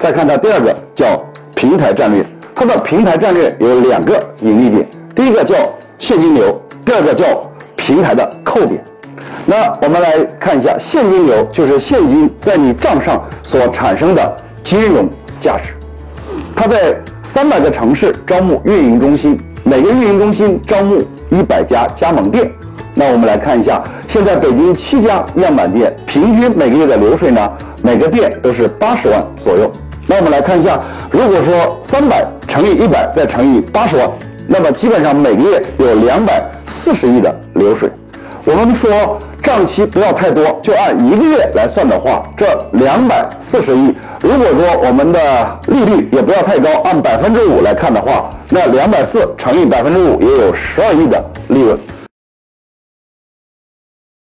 再看它第二个叫平台战略，它的平台战略有两个盈利点，第一个叫现金流，第二个叫平台的扣点。那我们来看一下现金流，就是现金在你账上所产生的金融价值。它在三百个城市招募运营中心，每个运营中心招募一百家加盟店。那我们来看一下，现在北京七家样板店平均每个月的流水呢，每个店都是八十万左右。那我们来看一下，如果说三百乘以一百再乘以八十万，那么基本上每个月有两百四十亿的流水。我们说账期不要太多，就按一个月来算的话，这两百四十亿，如果说我们的利率也不要太高，按百分之五来看的话，那两百四乘以百分之五也有十二亿的利润。